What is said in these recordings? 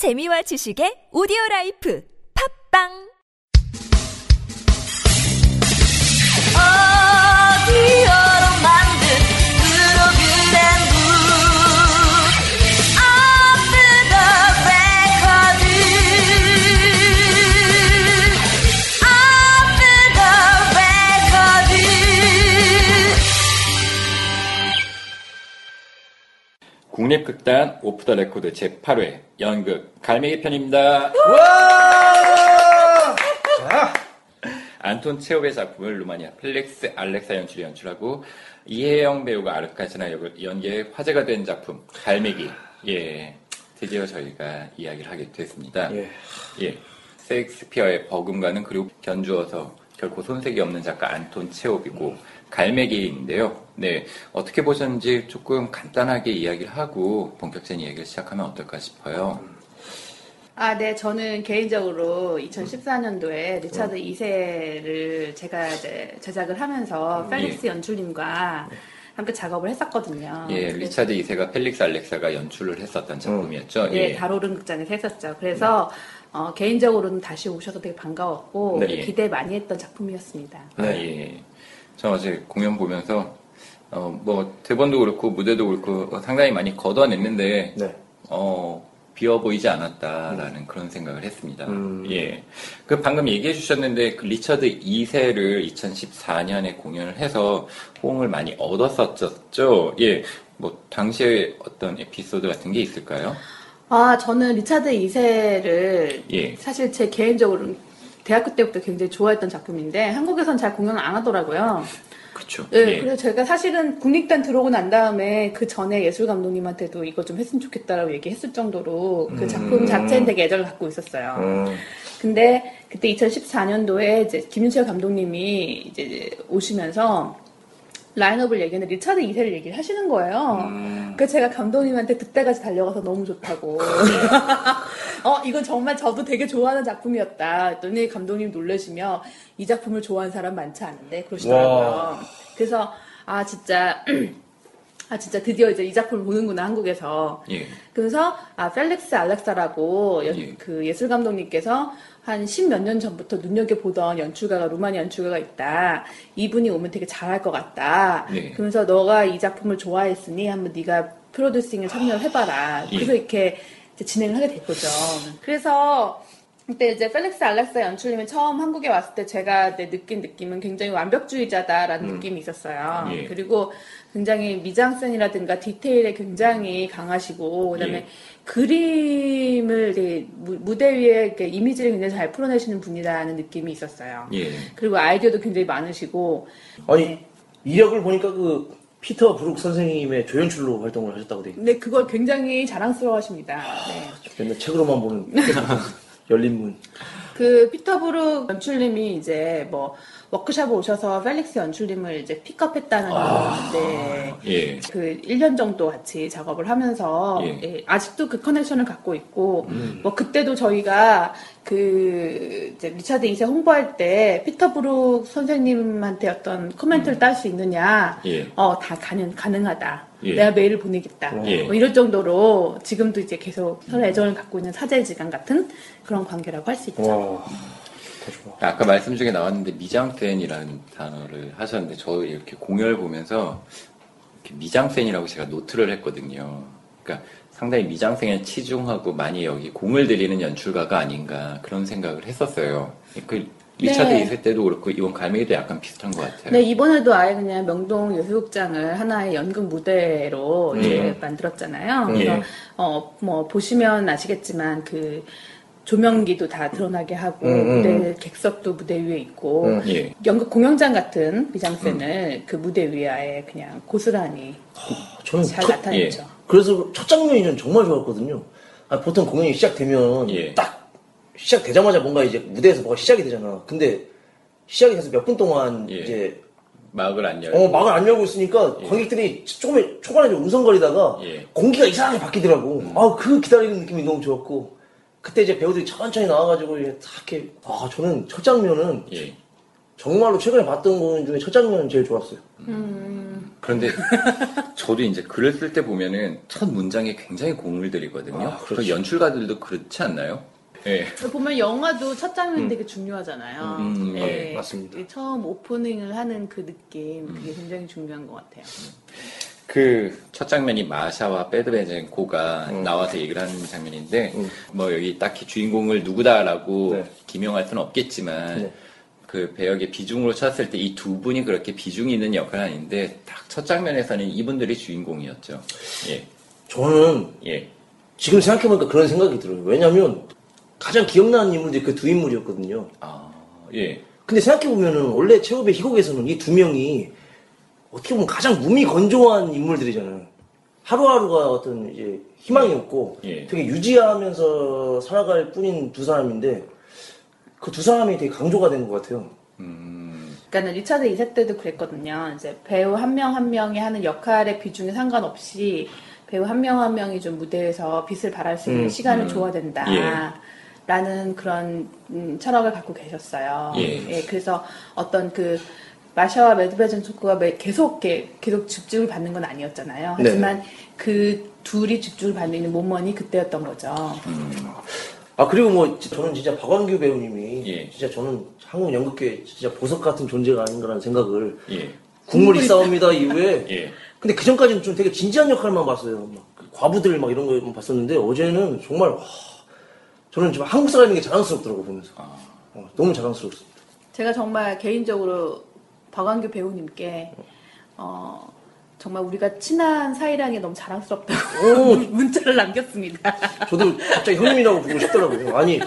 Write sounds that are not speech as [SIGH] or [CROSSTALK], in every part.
재미와 지식의 오디오 라이프. 팝빵 국립극단 오프 더 레코드 제8회 연극 갈매기 편입니다. 안톤 체홉의 작품을 루마니아 펠릭스 알렉사 연출이 연출하고 이혜영 배우가 아르카지나 역을 연기해 화제가 된 작품 갈매기. 예, 드디어 저희가 이야기를 하게 됐습니다. 예. 예, 셰익스피어에 버금가는 그리고 견주어서 결코 손색이 없는 작가 안톤 체홉이고 갈매기인데요. 네, 어떻게 보셨는지 조금 간단하게 이야기를 하고 본격적인 이야기를 시작하면 어떨까 싶어요. 아, 네. 저는 개인적으로 2014년도에 리차드 2세를 제가 이제 제작을 하면서 펠릭스 연출님과 함께 작업을 했었거든요. 예, 리차드 2세가 펠릭스 알렉사가 연출을 했었던 작품이었죠. 예, 달오름 극장에서 했었죠. 그래서 어, 개인적으로는 다시 오셔서 되게 반가웠고 네. 기대 많이 했던 작품이었습니다. 아, 예. 저 어제 공연 보면서 어, 뭐 대본도 그렇고 무대도 그렇고 상당히 많이 걷어냈는데 네. 어, 비어 보이지 않았다라는 그런 생각을 했습니다. 음. 예. 그 방금 얘기해 주셨는데 그 리처드 2세를 2014년에 공연을 해서 호응을 많이 얻었었죠. 예. 뭐 당시에 어떤 에피소드 같은 게 있을까요? 아, 저는 리차드 2세를 예. 사실 제 개인적으로는 대학교 때부터 굉장히 좋아했던 작품인데 한국에선 잘 공연을 안 하더라고요. 그렇죠. 네, 그래서 제가 사실은 국립단 들어오고 난 다음에 그 전에 예술 감독님한테도 이거 좀 했으면 좋겠다라고 얘기했을 정도로 그 작품 자체는 되게 애정을 갖고 있었어요. 음. 근데 그때 2014년도에 이제 김윤철 감독님이 이제 오시면서 라인업을 얘기했는데 리차드 2세를 얘기를 하시는 거예요. 그래서 제가 감독님한테 그때까지 달려가서 너무 좋다고. [LAUGHS] 어, 이건 정말 저도 되게 좋아하는 작품이었다. 했더니 감독님 놀라시며 이 작품을 좋아하는 사람 많지 않은데 그러시더라고요. 와. 그래서 아 진짜 [CLEARS THROAT] 아 진짜 드디어 이제 이 작품을 보는구나 한국에서. 예. 그래서 아 펠릭스 알렉사라고 연- 예. 그 예술 감독님께서 한 십 몇 년 전부터 눈여겨 보던 연출가가 루마니아 연출가가 있다. 이분이 오면 되게 잘할 것 같다. 네. 그러면서 너가 이 작품을 좋아했으니 한번 네가 프로듀싱에 참여를 해봐라. 예. 그래서 이렇게 이제 진행을 하게 된 거죠. 그래서 그때 이제 펠릭스 알렉사 연출님이 처음 한국에 왔을 때 제가 내 느낀 느낌은 굉장히 완벽주의자다라는 느낌이 있었어요. 예. 그리고 굉장히 미장센이라든가 디테일에 굉장히 강하시고 그다음에 예. 그림을 무- 무대 위에 이미지를 굉장히 잘 풀어내시는 분이라는 느낌이 있었어요. 예. 그리고 아이디어도 굉장히 많으시고 아니 네. 이력을 보니까 그 피터 브룩 선생님의 조연출로 활동을 하셨다고 돼. 있- 근데 그걸 굉장히 자랑스러워하십니다. 네. 맨날 책으로만 보는 [LAUGHS] 열린 문. 그 피터 브룩 연출님이 이제 뭐 워크샵을 오셔서 펠릭스 연출님을 이제 픽업했다는 건데 예. 그 1년 정도 같이 작업을 하면서 예. 예, 아직도 그 connection을 갖고 있고 뭐 그때도 저희가 그 이제 리차드 2세 홍보할 때 피터 브룩 선생님한테 어떤 코멘트를 딸수 있느냐 예. 어 다 가능 가능하다 예. 내가 메일을 보내겠다 예. 뭐 이럴 정도로 지금도 이제 계속 서로 애정을 갖고 있는 사제지간 같은 그런 관계라고 할 수 있죠. 와. 더 좋아. 아까 말씀 중에 나왔는데 미장센이라는 단어를 하셨는데 저 이렇게 공연을 보면서 이렇게 미장센이라고 제가 노트를 했거든요. 그러니까 상당히 미장센에 치중하고 많이 여기 공을 들이는 연출가가 아닌가 그런 생각을 했었어요. 그 리차드 네. 2세 때도 그렇고 이번 갈매기도 약간 비슷한 것 같아요. 네, 이번에도 아예 그냥 명동 예술극장을 하나의 연극 무대로 음. 만들었잖아요. 그래서 예. 어, 뭐 보시면 아시겠지만 그 조명기도 다 드러나게 하고 음, 음, 무대 객석도 무대 위에 있고 음. 예. 연극 공연장 같은 미장센을 그 무대 위에 아예 그냥 고스란히 저는 잘 첫, 나타냈죠. 그래서 첫 장면이 전 정말 좋았거든요. 아, 보통 공연이 시작되면 예. 딱 시작되자마자 뭔가 이제 무대에서 뭐가 시작이 되잖아. 근데 시작이 돼서 몇 분 동안 예. 이제 막을 안 열고 어, 막을 안 열고 있으니까 관객들이 조금 초반에 좀 웅성거리다가 예. 공기가 이상하게 바뀌더라고. 아, 그 기다리는 느낌이 너무 좋았고. 그때 이제 배우들이 천천히 나와가지고 이제 딱 이렇게, 아, 저는 첫 장면은 예. 정말로 최근에 봤던 거 중에 첫 장면은 제일 좋았어요. 음. 그런데 저도 이제 글을 쓸 때 보면은 첫 문장에 굉장히 공을 들이거든요. 아, 그 그렇죠. 연출가들도 그렇지 않나요? 예. 보면 영화도 첫 장면 되게 중요하잖아요. 음, 네, 맞습니다. 그 처음 오프닝을 하는 그 느낌, 그게 굉장히 중요한 것 같아요. 그 첫 장면이 마샤와 배드베젠코가 나와서 얘기를 하는 장면인데 음. 뭐 여기 딱히 주인공을 누구다라고 네. 기명할 수는 없겠지만 네. 그 배역의 비중으로 쳤을 때 이 두 분이 그렇게 비중이 있는 역할은 아닌데 딱 첫 장면에서는 이분들이 주인공이었죠. 예. 저는 예. 지금 생각해보니까 그런 생각이 들어요. 왜냐면 가장 기억나는 인물들이 그 두 인물이었거든요. 아, 예. 근데 생각해보면은 원래 최후의 희곡에서는 이 두 명이 어떻게 보면 가장 몸이 건조한 인물들이잖아요. 하루하루가 어떤 이제 희망이 없고 예. 되게 유지하면서 살아갈 뿐인 두 사람인데 그 두 사람이 되게 강조가 된 것 같아요. 음, 그러니까 리차드 2세 때도 그랬거든요. 이제 배우 한명한 명이 하는 역할의 비중에 상관없이 배우 한 명 한 명이 좀 무대에서 빛을 발할 수 있는 음, 시간을 음. 줘야 된다. 예. 라는 그런 음, 철학을 갖고 계셨어요. 예. 그래서 어떤 그 마샤와 매드베전 토크가 매- 계속 계속 집중을 받는 건 아니었잖아요. 네네. 하지만 그 둘이 집중을 받는 모먼이 그때였던 거죠. 아 그리고 뭐 저는 진짜 박완규 배우님이 예. 진짜 저는 한국 연극계 진짜 보석 같은 존재가 아닌가라는 생각을 예. 국물이 싸웁니다 이후에 [LAUGHS] 예. 근데 그 전까지는 좀 되게 진지한 역할만 봤어요. 막그 과부들 막 이런 거만 봤었는데 어제는 정말 와, 저는 좀 한국 사람인 게 자랑스럽더라고 보면서 아, 어, 너무 자랑스럽습니다. 제가 정말 개인적으로 박완규 배우님께 어, 정말 우리가 친한 사이라는 게 너무 자랑스럽다고 오. [LAUGHS] 문자를 남겼습니다. 저도 갑자기 형님이라고 부르고 싶더라고요. 아니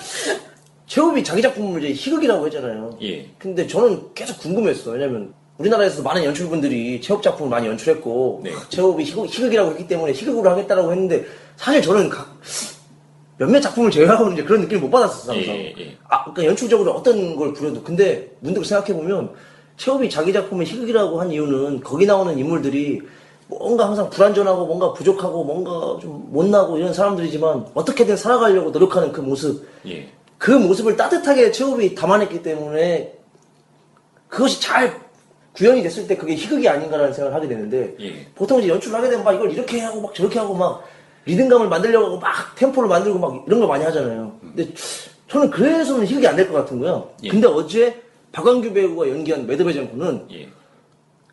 최욱이 자기 작품을 이제 희극이라고 했잖아요. 예. 근데 저는 계속 궁금했어요. 왜냐면 우리나라에서 많은 연출분들이 체업 작품을 많이 연출했고 네. 체업이 희극, 희극 이라고 했기 때문에 희극으로 하겠다라고 했는데 사실 저는 각- 몇몇 작품을 제외하고는 이제 그런 느낌을 못 받았었어요. 항상. 예, 예. 아, 그러니까 연출적으로 어떤 걸 부려도 근데 문득 생각해 보면 체업이 자기 작품을 희극이라고 한 이유는 거기 나오는 인물들이 뭔가 항상 불완전하고 뭔가 부족하고 뭔가 좀 못나고 이런 사람들이지만 어떻게든 살아가려고 노력하는 그 모습 예. 그 모습을 따뜻하게 체업이 담아냈기 때문에 그것이 잘 구현이 됐을 때 그게 희극이 아닌가라는 생각을 하게 되는데 예. 보통 이제 연출을 하게 되면 막 이걸 이렇게 하고 막 저렇게 하고 막 리듬감을 만들려고 하고 막 템포를 만들고 막 이런 걸 많이 하잖아요. 근데 저는 그래서는 희극이 안 될 것 같은 거야. 예. 근데 어제 박완규 배우가 연기한 매드베전코는 예.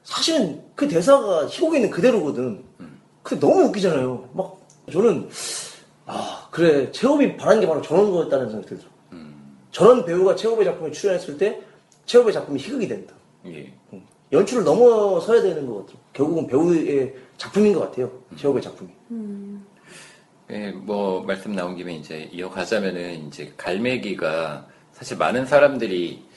사실은 그 대사가 희곡에 있는 그대로거든. 근데 너무 웃기잖아요. 막 저는 아 그래 체업이 바란 게 바로 저런 거였다는 생각이 들더라고. 저런 배우가 체업의 작품에 출연했을 때 체업의 작품이 희극이 된다. 예. 연출을 넘어서야 되는 것 같아요. 결국은 배우의 작품인 것 같아요. 체업의 작품이. 예, 뭐 말씀 나온 김에 이제 이어가자면은 이제 갈매기가 사실 많은 사람들이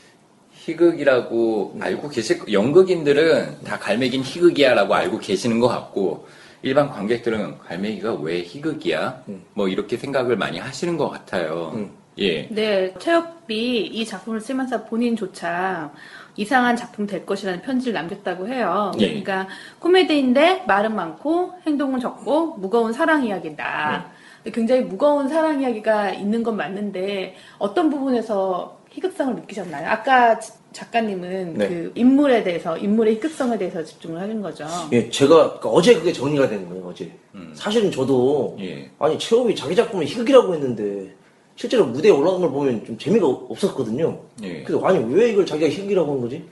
희극이라고 알고 계실 연극인들은 다 갈매기는 희극이야라고 알고 계시는 것 같고 일반 관객들은 갈매기가 왜 희극이야? 뭐 이렇게 생각을 많이 하시는 것 같아요. 음. 예. 네, 최혁이 이 작품을 쓰면서 본인조차 이상한 작품 될 것이라는 편지를 남겼다고 해요. 예. 그러니까 코미디인데 말은 많고 행동은 적고 무거운 사랑 이야기다. 굉장히 무거운 사랑 이야기가 있는 건 맞는데 어떤 부분에서 희극성을 느끼셨나요? 아까 지- 작가님은 네. 그 인물에 대해서 인물의 희극성에 대해서 집중을 하신 거죠. 예, 제가 그러니까 어제 그게 정리가 되는 거예요. 어제. 사실은 저도 예. 아니 체업이 자기 작품을 희극이라고 했는데 실제로 무대에 올라간 걸 보면 좀 재미가 없- 없었거든요. 예. 그래서 아니 왜 이걸 자기가 희극이라고 한 거지?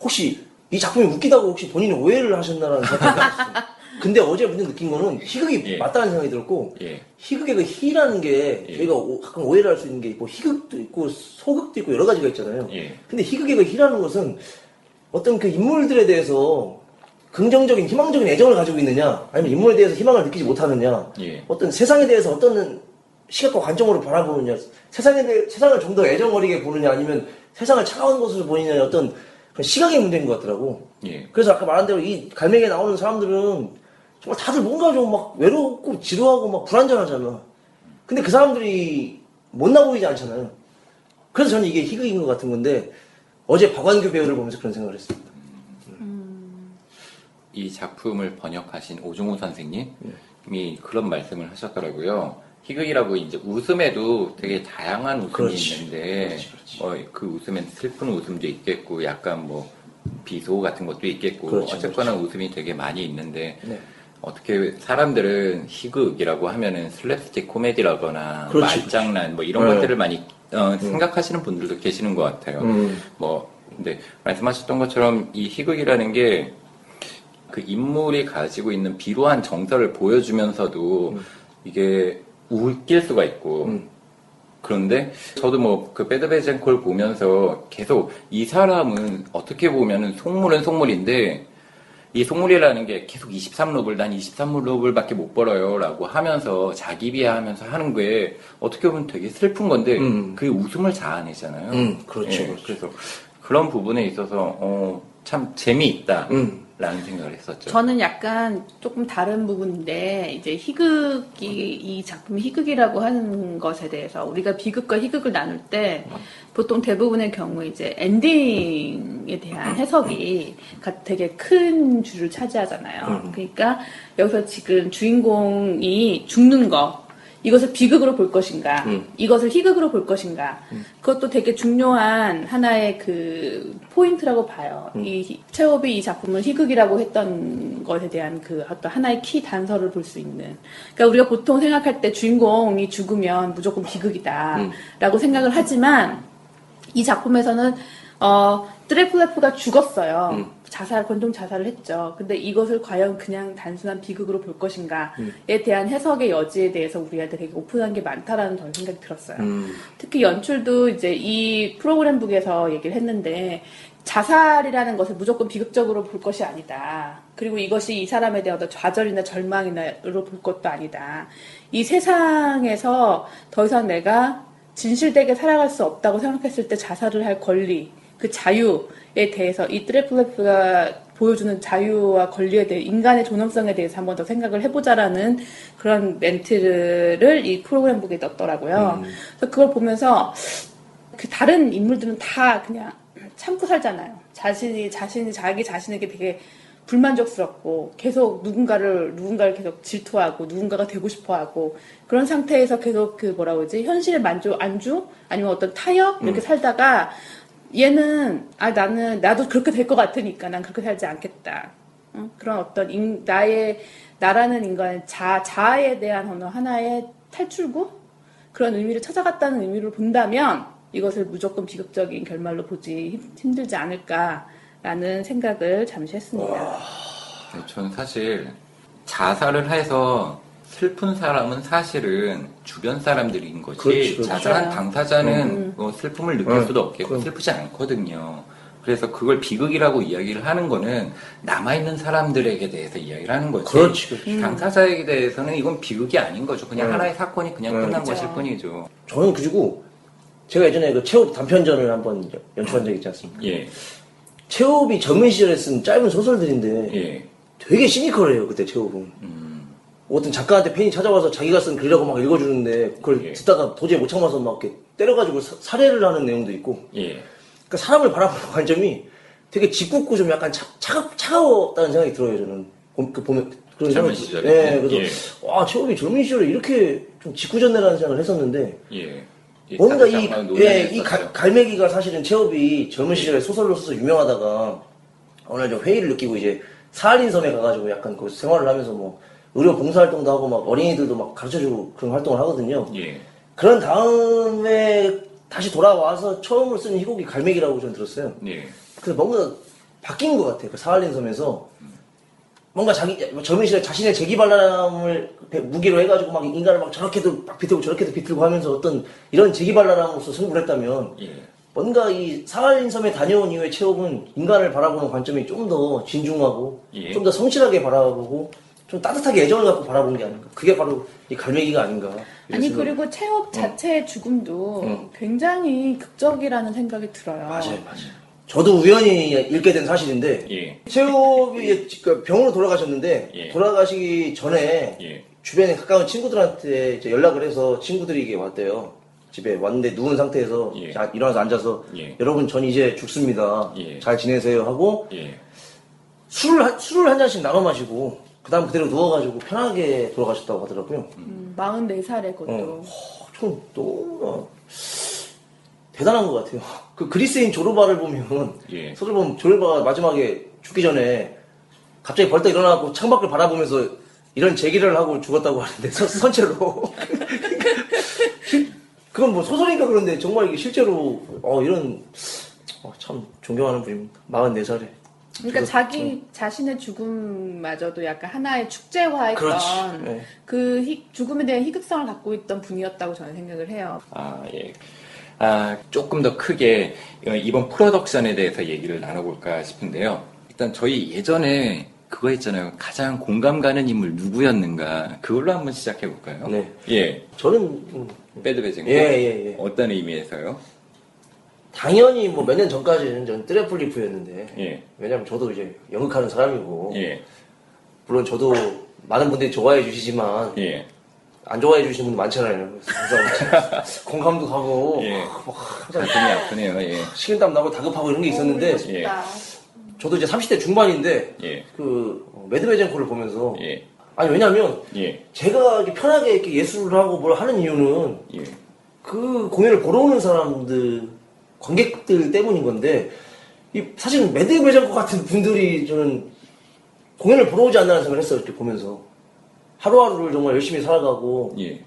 혹시 이 작품이 웃기다고 혹시 본인이 오해를 하셨나라는 생각이 들었어요. [LAUGHS] 근데 어제 문득 느낀 거는 희극이 예. 맞다는 생각이 들었고 예. 희극의 그 희라는 게 예. 저희가 오- 가끔 오해를 할 수 있는 게 뭐 희극도 있고 소극도 있고 여러 가지가 있잖아요. 예. 근데 희극의 그 희라는 것은 어떤 그 인물들에 대해서 긍정적인 희망적인 애정을 가지고 있느냐 아니면 인물에 대해서 희망을 느끼지 못하느냐 예. 어떤 세상에 대해서 어떤 시각과 관점으로 바라보느냐 세상에 대해 세상을 좀 더 애정 어리게 보느냐 아니면 세상을 차가운 것으로 보느냐 어떤 시각의 문제인 것 같더라고 예. 그래서 아까 말한 대로 이 갈매기에 나오는 사람들은 정말 다들 뭔가 좀 막 외롭고 지루하고 막 불안전하잖아. 근데 그 사람들이 못나 보이지 않잖아요. 그래서 저는 이게 희극인 것 같은 건데 어제 박완규 배우를 보면서 그런 생각을 했습니다. 이 작품을 번역하신 오종호 선생님이 네. 그런 말씀을 하셨더라고요. 희극이라고 이제 웃음에도 되게 다양한 웃음이 그렇지. 있는데 그렇지, 그렇지. 뭐그 웃음엔 슬픈 웃음도 있겠고 약간 뭐 비소 같은 것도 있겠고 어쨌거나 웃음이 되게 많이 있는데 네. 어떻게 사람들은 희극이라고 하면은 슬랩스틱 코미디라거나 그렇지, 말장난 뭐 이런 네. 것들을 많이 어, 생각하시는 분들도 계시는 것 같아요. 음. 뭐 근데 말씀하셨던 것처럼 이 희극이라는 게 그 인물이 가지고 있는 비루한 정서를 보여주면서도 이게 웃길 수가 있고 음. 그런데 저도 뭐 그 배드베젠콜 보면서 계속 이 사람은 어떻게 보면은 속물은 속물인데 이 속물이라는 게 계속 23루블 난 23루블밖에 못 벌어요 라고 하면서 자기 비하하면서 하는 게 어떻게 보면 되게 슬픈 건데 음. 그게 웃음을 자아내잖아요. 음, 그렇죠, 예, 그렇죠. 그래서 그런 부분에 있어서 어, 참 재미있다. 음. 라는 생각을 했었죠. 저는 약간 조금 다른 부분인데 이제 희극이 이 작품이 희극이라고 하는 것에 대해서 우리가 비극과 희극을 나눌 때 보통 대부분의 경우 이제 엔딩에 대한 해석이 가- 되게 큰 줄을 차지하잖아요. 그러니까 여기서 지금 주인공이 죽는 거 이것을 비극으로 볼 것인가, 음. 이것을 희극으로 볼 것인가, 그것도 되게 중요한 하나의 그 포인트라고 봐요. 이 체홉이 이 작품을 희극이라고 했던 것에 대한 그 어떤 하나의 키 단서를 볼 수 있는. 그러니까 우리가 보통 생각할 때 주인공이 죽으면 무조건 비극이다라고 생각을 하지만 이 작품에서는 어 트레플레프가 죽었어요. 자살 권총 자살을 했죠. 근데 이것을 과연 그냥 단순한 비극으로 볼 것인가에 대한 해석의 여지에 대해서 우리한테 되게 open한 게 많다라는 저는 생각이 들었어요. 음. 특히 연출도 이제 이 프로그램북에서 얘기를 했는데 자살이라는 것을 무조건 비극적으로 볼 것이 아니다. 그리고 이것이 이 사람에 대한 어떤 좌절이나 절망이나로 볼 것도 아니다. 이 세상에서 더 이상 내가 진실되게 살아갈 수 없다고 생각했을 때 자살을 할 권리, 그 자유에 대해서 이 트래플레프가 보여주는 자유와 권리에 대해 인간의 존엄성에 대해서 한번 더 생각을 해보자라는 그런 멘트를 이 프로그램북에 넣었더라고요. 그래서 그걸 보면서 그 다른 인물들은 다 그냥 참고 살잖아요. 자신이 자신이 자기 자신에게 되게 불만족스럽고 계속 누군가를 누군가를 계속 질투하고 누군가가 되고 싶어하고 그런 상태에서 계속 그 뭐라 그러지? 현실에 만족 안주? 아니면 어떤 타협? 이렇게 살다가 얘는 아 나는 나도 그렇게 될 것 같으니까 난 그렇게 살지 않겠다. 응? 그런 어떤 인- 나의 나라는 인간의 자 자아에 대한 어느 하나의 탈출구 그런 의미를 찾아갔다는 의미로 본다면 이것을 무조건 비극적인 결말로 보지 힘- 힘들지 않을까라는 생각을 잠시 했습니다. 네, 저는 사실 자살을 해서 슬픈 사람은 사실은 주변 사람들인 거지 그렇지, 그렇지. 자살한 맞아요. 당사자는 뭐 슬픔을 느낄 음, 수도 없겠고 그럼. 슬프지 않거든요. 그래서 그걸 비극이라고 이야기를 하는 거는 남아있는 사람들에게 대해서 이야기를 하는 거지. 그렇지, 그렇지. 당사자에게 대해서는 이건 비극이 아닌 거죠. 그냥 음. 하나의 사건이 그냥 음. 끝난 그죠. 것일 뿐이죠. 저는 그리고 제가 예전에 그 체홉 단편전을 한번 연출한 적이 있지 않습니까? 예, 체홉이 젊은 시절에 쓴 짧은 소설들인데 예. 되게 시니컬해요 그때 체홉은. 음, 어떤 작가한테 팬이 찾아와서 자기가 쓴 글이라고 막 읽어주는데 그걸 예. 듣다가 도저히 못 참아서 막 이렇게 때려가지고 사- 살해를 하는 내용도 있고 예. 그러니까 사람을 바라보는 [LAUGHS] 관점이 되게 짓궂고 좀 약간 차, 차가, 차가웠다는 생각이 들어요 저는 보- 그 보면 그런 젊은 생각이- 시절에? 네, 그래서 예. 와 체홉이 젊은 시절에 이렇게 좀 짓궂었네라는 생각을 했었는데 예. 이 뭔가 이, 예, 이. 갈- 갈매기가 사실은 체업이 젊은 시절에 소설로 써서 유명하다가 어느 날 좀 회의를 느끼고 이제 사할린 섬에 가가지고 약간 그 생활을 하면서 뭐 의료 봉사활동도 하고 막 어린이들도 막 가르쳐주고 그런 활동을 하거든요. 예. 그런 다음에 다시 돌아와서 처음으로 쓴 희곡이 갈매기라고 저는 들었어요. 예. 그래서 뭔가 바뀐 것 같아요. 그 사할린 섬에서 뭔가 자기 젊은 시절 자신의 재기발랄함을 무기로 해가지고 막 인간을 막 저렇게도 막 비틀고 저렇게도 비틀고 하면서 어떤 이런 재기발랄함으로서 승부를 했다면 예. 뭔가 이 사할린 섬에 다녀온 이후에 체험은 인간을 바라보는 관점이 좀 더 진중하고 예. 좀더 성실하게 바라보고 좀 따뜻하게 애정을 갖고 바라본 게 아닌가. 그게 바로 이 갈매기가 아닌가. 아니 그리고 체업 자체의 죽음도 응. 굉장히 극적이라는 생각이 들어요. 맞아요, 맞아요. 저도 우연히 읽게 된 사실인데 예. 체육이 그 병으로 돌아가셨는데 예. 돌아가시기 전에 예. 주변에 가까운 친구들한테 이제 연락을 해서 친구들이 이게 왔대요. 집에 왔는데 누운 상태에서 예. 자, 일어나서 앉아서 예. 여러분 전 이제 죽습니다. 예. 잘 지내세요 하고 예. 술을 한, 술을 한 잔씩 나눠 마시고 그 다음 그대로 누워가지고 편하게 돌아가셨다고 하더라고요. 음, 44살에 그것도. 어, 좀 너무 대단한 것 같아요. 그 그리스인 조르바를 보면 예. 소설 보면 조르바가 마지막에 죽기 전에 갑자기 벌떡 일어나고 창밖을 바라보면서 이런 제기를 하고 죽었다고 하는데 선- 선체로 [LAUGHS] 그건 뭐 소설이니까 그런데 정말 이게 실제로 어 이런 어, 참 존경하는 분입니다. 44살에 그러니까 자기 자신의 죽음마저도 약간 하나의 축제화했던 그렇지. 네. 그 희- 죽음에 대한 희극성을 갖고 있던 분이었다고 저는 생각을 해요. 아, 예. 아, 조금 더 크게 어, 이번 프로덕션에 대해서 얘기를 나눠볼까 싶은데요. 일단 저희 예전에 그거 했잖아요. 가장 공감 가는 인물 누구였는가. 그걸로 한번 시작해 볼까요? 네. 예. 저는 음, 배드베징고. 예, 예, 예. 어떤 의미에서요? 당연히 뭐 몇 년 전까지는 전 트래플리프였는데 예. 왜냐면 저도 이제 연극하는 사람이고 예. 물론 저도 많은 분들이 좋아해 주시지만 예. 안 좋아해 주시는 분들 많잖아요. 그래서 항상 [LAUGHS] 공감도 가고 예. 막 항상 가슴이 아프네요. 예. 식은땀 나고 다급하고 이런 게 있었는데 예. 저도 이제 30대 중반인데 예. 그 어, 매드베젠코를 보면서 예. 아니 왜냐면 예. 제가 이렇게 편하게 이렇게 예술을 하고 뭘 하는 이유는 예. 그 공연을 보러 오는 사람들 관객들 때문인 건데 이 사실 매드베젠코 같은 분들이 저는 공연을 보러 오지 않나라는 생각을 했어요 이렇게 보면서 하루하루를 정말 열심히 살아가고 예.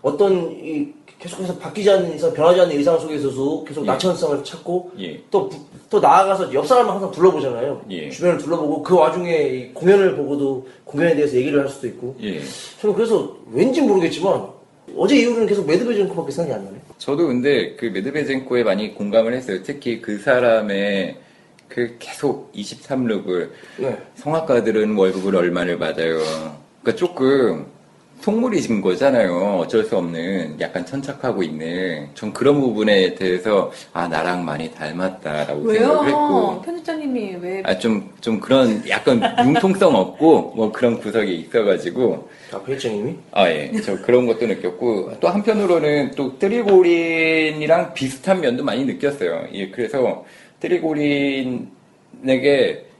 어떤 이 계속해서 바뀌지 않는 이상 변하지 않는 일상 속에서도 계속 예. 나천성을 찾고 예. 또, 나아가서 옆 사람을 항상 둘러보잖아요. 예. 주변을 둘러보고 그 와중에 이 공연을 보고도 공연에 대해서 얘기를 할 수도 있고. 예. 저는 그래서 왠지 모르겠지만 어제 이후로는 계속 매드베젠코밖에 생각이 안 나네. 저도 근데 그 메드베젠코에 많이 공감을 했어요. 특히 그 사람의 그 계속 23룩을 네. 성악가들은 월급을 얼마를 받아요. 그러니까 조금 속물이진 거잖아요. 어쩔 수 없는 약간 천착하고 있는 전 그런 부분에 대해서 아 나랑 많이 닮았다라고 생각을 왜요? 했고 편집장님이 왜아좀좀 그런 약간 융통성 없고 뭐 그런 구석이 있어가지고 아, 편집장님이? 아, 예. 저 그런 것도 느꼈고, 또 한편으로는 또 뜨리고린이랑 비슷한 면도 많이 느꼈어요. 예, 그래서 뜨리고린에게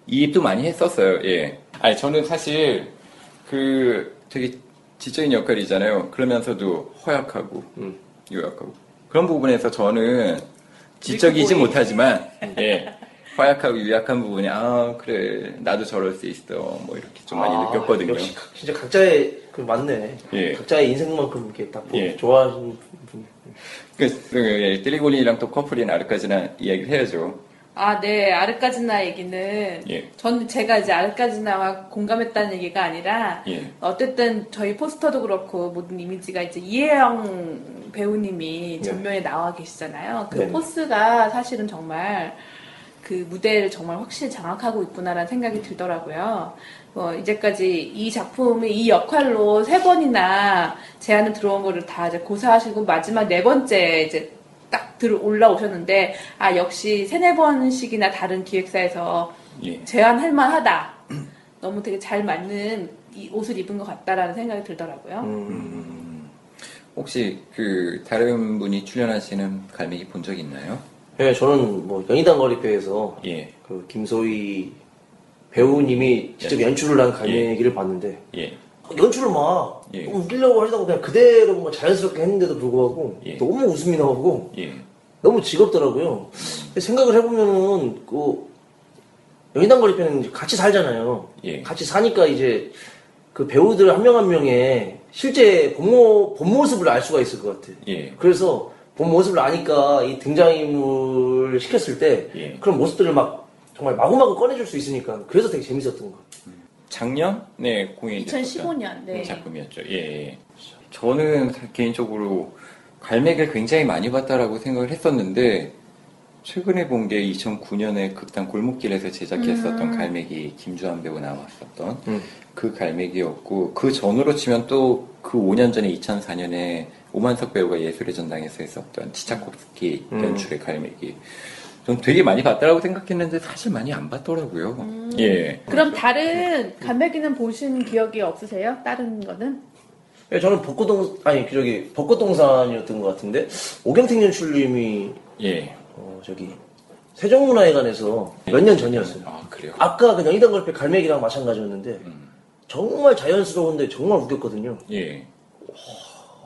이입도 많이 했었어요. 예. 아니, 저는 사실 그 되게 지적인 역할이잖아요. 그러면서도 허약하고, 음. 요약하고. 그런 부분에서 저는 지적이지. 못하지만, [LAUGHS] 예. 허약하고 유약한 부분이, 아, 그래. 나도 저럴 수 있어. 뭐 이렇게 좀 많이 아, 느꼈거든요. 역시 각- 진짜 각자의 그 맞네. 예. 각자의 인생만큼 이렇게 딱 보- 예. 좋아하시는 분. 그, 그, 예, 띠리고린이랑 또 커플인 아르카지나 이야기를 해야죠. 아, 네. 아르카지나 얘기는 예. 전 제가 이제 아르카지나와 공감했다는 얘기가 아니라 예. 어쨌든 저희 포스터도 그렇고 모든 이미지가 이제 이혜영 배우님이 전면에 나와 계시잖아요. 그 네. 포스가 사실은 정말 그 무대를 정말 확실히 장악하고 있구나라는 생각이 들더라고요. 뭐 이제까지 이 작품이 이 역할로 세 번이나 제안을 들어온 거를 다 이제 고사하시고 마지막 네 번째 이제 딱들 올라오셨는데 아 역시 세네 번씩이나 다른 기획사에서 예. 제안할 만하다. 너무 되게 잘 맞는 이 옷을 입은 것 같다라는 생각이 들더라고요. 음. 혹시 그 다른 분이 출연하시는 갈매기 본 적 있나요? 예, 저는 뭐 연희당 거리표에서 예. 그 김소희 배우님이 직접 연출을 한 갈매기를 봤는데 예. 연출을 막 예. 웃기려고 하시다고 그냥 그대로 뭔가 자연스럽게 했는데도 불구하고 예. 너무 웃음이 나오고 예. 너무 즐겁더라고요. 생각을 해보면은 그 거리표는 이제 같이 살잖아요. 예. 같이 사니까 이제 그 배우들 한 명 한 명의 실제 본모, 본 모습을 알 수가 있을 것 같아. 예. 그래서 본 모습을 아니까 이 등장인물을 시켰을 때 예. 그런 모습들을 막 정말 마구마구 꺼내줄 수 있으니까 그래서 되게 재밌었던 것 같아요. 작년에 공연이 2015년, 네. 작품이었죠. 예. 예. 저는 개인적으로 갈매기를 굉장히 많이 봤다라고 생각을 했었는데 최근에 본 게 2009년에 극단 골목길에서 제작했었던 음. 갈매기 김주한 배우 나왔었던 음. 그 갈매기였고 그 전으로 치면 또 그 5년 전에 2004년에 오만석 배우가 예술의 전당에서 했었던 치차코프스키 음. 연출의 갈매기 전 되게 많이 봤다라고 생각했는데 사실 많이 안 봤더라고요. 음. 예. 그럼 다른 감매기는 보신 기억이 없으세요? 다른 거는? 예, 저는 벚꽃동 아니 그 저기 벚꽃동산이었던 것 같은데 오경택 연출님이 예. 어, 저기 세종문화회관에서 몇 년 전이었어요. 아 그래요. 아까 그 연희당 걸페 갈매기랑 마찬가지였는데 음. 정말 자연스러운데 정말 웃겼거든요. 예.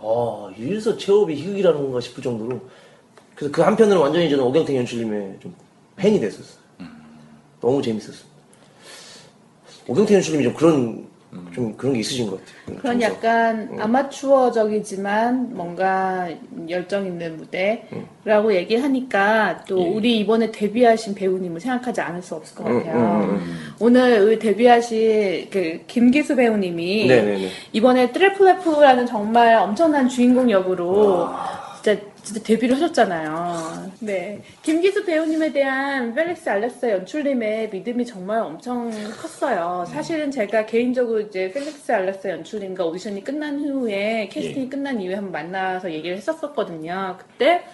아 이래서 체업이 희극이라는 건가 싶을 정도로 그래서 그 한편으로 완전히 저는 오경택 연출님의 좀 팬이 됐었어요. 너무 재밌었어요. 오경택 연출님이 좀 그런 좀 그런 게 있으신 것 같아요. 그런 정서. 약간 아마추어적이지만 뭔가 열정 있는 무대라고 얘기하니까 또 예. 우리 이번에 데뷔하신 배우님을 생각하지 않을 수 없을 것 음, 같아요. 오늘 우리 데뷔하신 그 김기수 배우님이 네네네. 이번에 트래플레프라는 정말 엄청난 주인공 역으로 진짜 진짜 데뷔를 하셨잖아요. 네. 김기수 배우님에 대한 펠릭스 알렉사 연출님의 믿음이 정말 엄청 컸어요. 사실은 제가 개인적으로 이제 펠릭스 알렉사 연출님과 오디션이 끝난 후에 캐스팅이 끝난 이후에 한번 만나서 얘기를 했었었거든요. 그때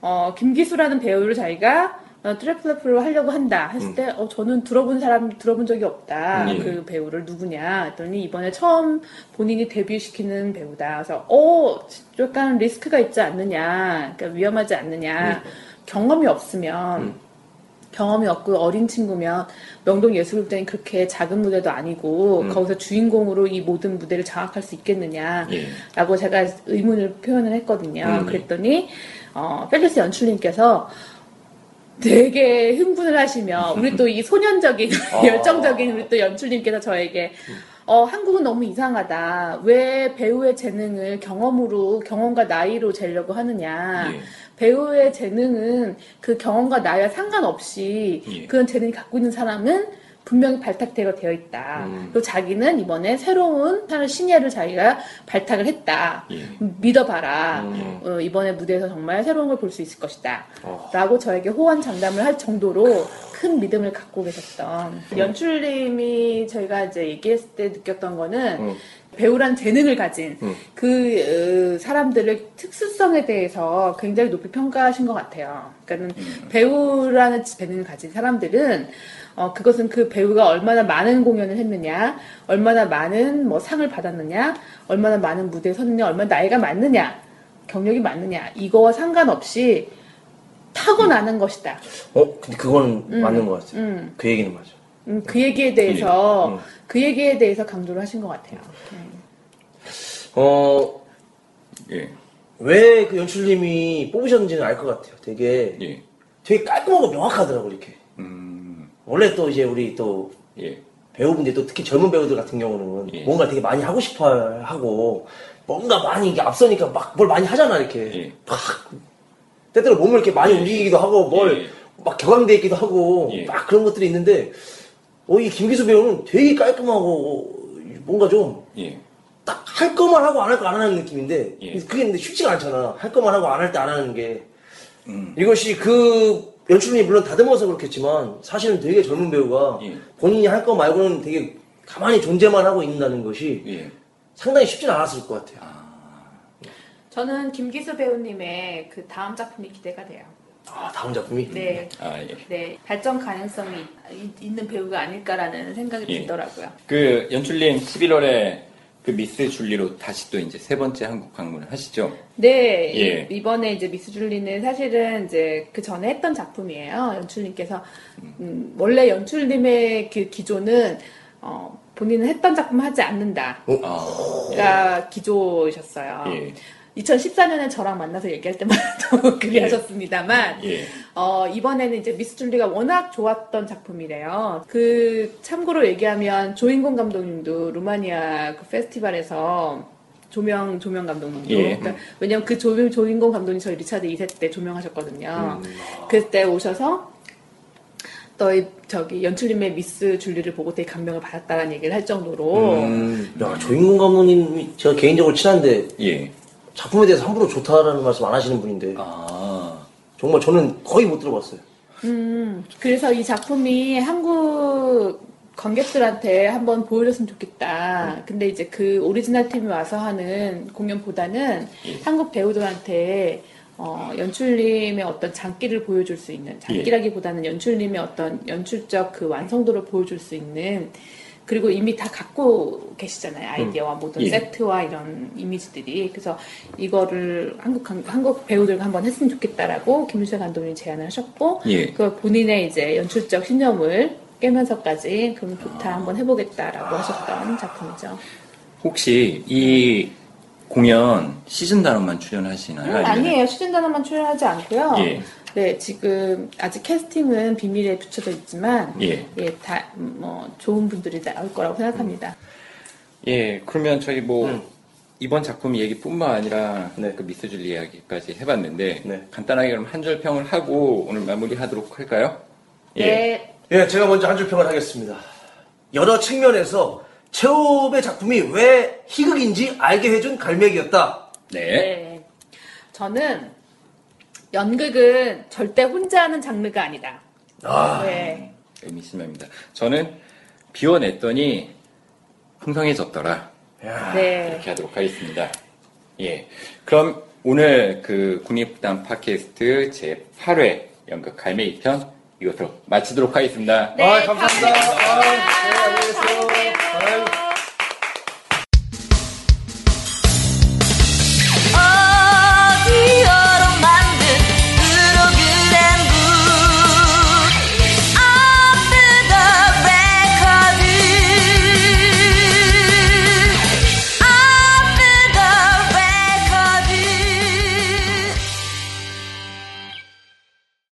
어, 김기수라는 배우를 자기가 어, 트래플레프로 하려고 한다 했을 때 어, 저는 들어본 사람 들어본 적이 없다 음. 예. 그 배우를 누구냐 했더니 이번에 처음 본인이 데뷔시키는 배우다 그래서 어 약간 리스크가 있지 않느냐 그러니까 위험하지 않느냐 경험이 없으면 경험이 없고 어린 친구면 명동 예술극장이 그렇게 작은 무대도 아니고 거기서 주인공으로 이 모든 무대를 장악할 수 있겠느냐 예. 라고 제가 의문을 표현을 했거든요. 음. 그랬더니 어, 펠리스 연출님께서 되게 흥분을 하시며 우리 또 이 소년적인 [LAUGHS] 열정적인 우리 또 연출님께서 저에게 어, 한국은 너무 이상하다. 왜 배우의 재능을 경험으로 경험과 나이로 재려고 하느냐. 예. 배우의 재능은 그 경험과 나이와 상관없이 예. 그런 재능이 갖고 있는 사람은 분명히 발탁되어 되어 있다. 음. 그리고 자기는 이번에 새로운 신예를 자기가 발탁을 했다. 예. 믿어봐라. 음. 어, 이번에 무대에서 정말 새로운 걸 볼 수 있을 것이다. 어. 라고 저에게 호언 장담을 할 정도로 큰 믿음을 갖고 계셨던 연출님이 저희가 이제 얘기했을 때 느꼈던 거는 음. 배우란 재능을 가진 음. 그 어, 사람들의 특수성에 대해서 굉장히 높이 평가하신 것 같아요. 그러니까는 배우라는 재능을 가진 사람들은 어, 그것은 그 배우가 얼마나 많은 공연을 했느냐, 얼마나 많은 뭐 상을 받았느냐, 얼마나 많은 무대에 섰느냐, 얼마나 나이가 많느냐, 경력이 많느냐, 이거와 상관없이 타고나는 것이다. 어, 근데 그거는 맞는 것 같아요. 음. 그 얘기는 맞아. 음, 그 얘기에 대해서, 음. 그 얘기에 대해서 강조를 하신 것 같아요. 네. 어, 예. 왜 그 연출님이 뽑으셨는지는 알 것 같아요. 되게 예. 되게 깔끔하고 명확하더라고 이렇게. 음. 원래 또 이제 우리 또 예. 배우분들 또 특히 젊은 배우들 같은 경우는 예. 뭔가 되게 많이 하고 싶어 하고 뭔가 많이 이게 앞서니까 막 뭘 많이 하잖아 이렇게 예. 막 때때로 몸을 이렇게 많이 예. 움직이기도 하고 뭘 예. 막 격앙돼 있기도 하고 예. 막 그런 것들이 있는데 어 이 김기수 배우는 되게 깔끔하고 뭔가 좀 예. 딱할 거만 하고 안 할 거 안 하는 느낌인데 예. 그게 근데 쉽지가 않잖아 할 거만 하고 안 할 때 안 하는 게 음. 이것이 그 연출님이 물론 다듬어서 그렇겠지만 사실은 되게 젊은 배우가 예. 본인이 할 거 말고는 되게 가만히 존재만 하고 있는다는 것이 예. 상당히 쉽진 않았을 것 같아요. 저는 김기수 배우님의 그 다음 작품이 기대가 돼요. 아 다음 작품이 네. 아, 예. 네, 발전 가능성이 있- 있는 배우가 아닐까라는 생각이 예. 들더라고요. 그 연출님 11월에 그 미스 줄리로 다시 또 이제 세 번째 한국 방문을 하시죠? 네, 예. 이- 이번에 이제 미스 줄리는 사실은 이제 그 전에 했던 작품이에요. 연출님께서 음, 원래 연출님의 그 기조는 어, 본인은 했던 작품 하지 않는다가 아, 기조이셨어요. 예. 2014년에 저랑 만나서 얘기할 때마다 또 [LAUGHS] 그리하셨습니다만 예. 어, 이번에는 이제 미스 줄리가 워낙 좋았던 작품이래요. 그, 참고로 얘기하면 조인공 감독님도 루마니아 그 페스티벌에서 조명, 조명 감독님도. 예. 그러니까 왜냐면 그 조명, 조인공 감독님 저희 리차드 2세 때 조명하셨거든요. 그때 오셔서 또 이- 저기 연출님의 미스 줄리를 보고 되게 감명을 받았다라는 얘기를 할 정도로 음, 야 조인공 감독님이 제가 개인적으로 친한데 예. 작품에 대해서 함부로 좋다라는 말씀 안 하시는 분인데 아, 정말 저는 거의 못 들어봤어요. 음, 그래서 이 작품이 한국 관객들한테 한번 보여줬으면 좋겠다. 근데 이제 그 오리지널 팀이 와서 하는 공연보다는 예. 한국 배우들한테 어, 연출님의 어떤 장기를 보여줄 수 있는 장기라기보다는 연출님의 어떤 연출적 그 완성도를 보여줄 수 있는 그리고 이미 다 갖고 계시잖아요 아이디어와 모든 예. 세트와 이런 이미지들이 그래서 이거를 한국 감- 한국 배우들과 한번 했으면 좋겠다라고 김유철 감독님이 제안을 하셨고 예. 그 본인의 이제 연출적 신념을 깨면서까지 그럼 좋다 한번 해보겠다라고 하셨던 작품이죠. 혹시 이 공연 시즌 단원만 출연하시나요? 음, 아니에요. 시즌 단어만 출연하지 않고요. 예. 네, 지금 아직 캐스팅은 비밀에 붙여져 있지만, 예. 예, 다, 음, 뭐, 좋은 분들이 나올 거라고 생각합니다. 예, 그러면 저희 뭐 음. 이번 작품 얘기뿐만 아니라 네. 그 미스줄 이야기까지 해봤는데 네. 간단하게 그럼 한 줄 평을 하고 오늘 마무리하도록 할까요? 예. 네. 예, 제가 먼저 한 줄 평을 하겠습니다. 여러 측면에서 최호의 작품이 왜 희극인지 알게 해준 갈매기였다. 네. 네. 저는 연극은 절대 혼자 하는 장르가 아니다. 아, 네. 의미심합니다. 저는 비워냈더니 풍성해졌더라. 야, 네. 이렇게 하도록 하겠습니다. 예. 그럼 오늘 그 국립극단 팟캐스트 제 8회 연극 갈매기 편 이것으로 마치도록 하겠습니다. 네, 아, 감사합니다. 감사합니다. 아, 네,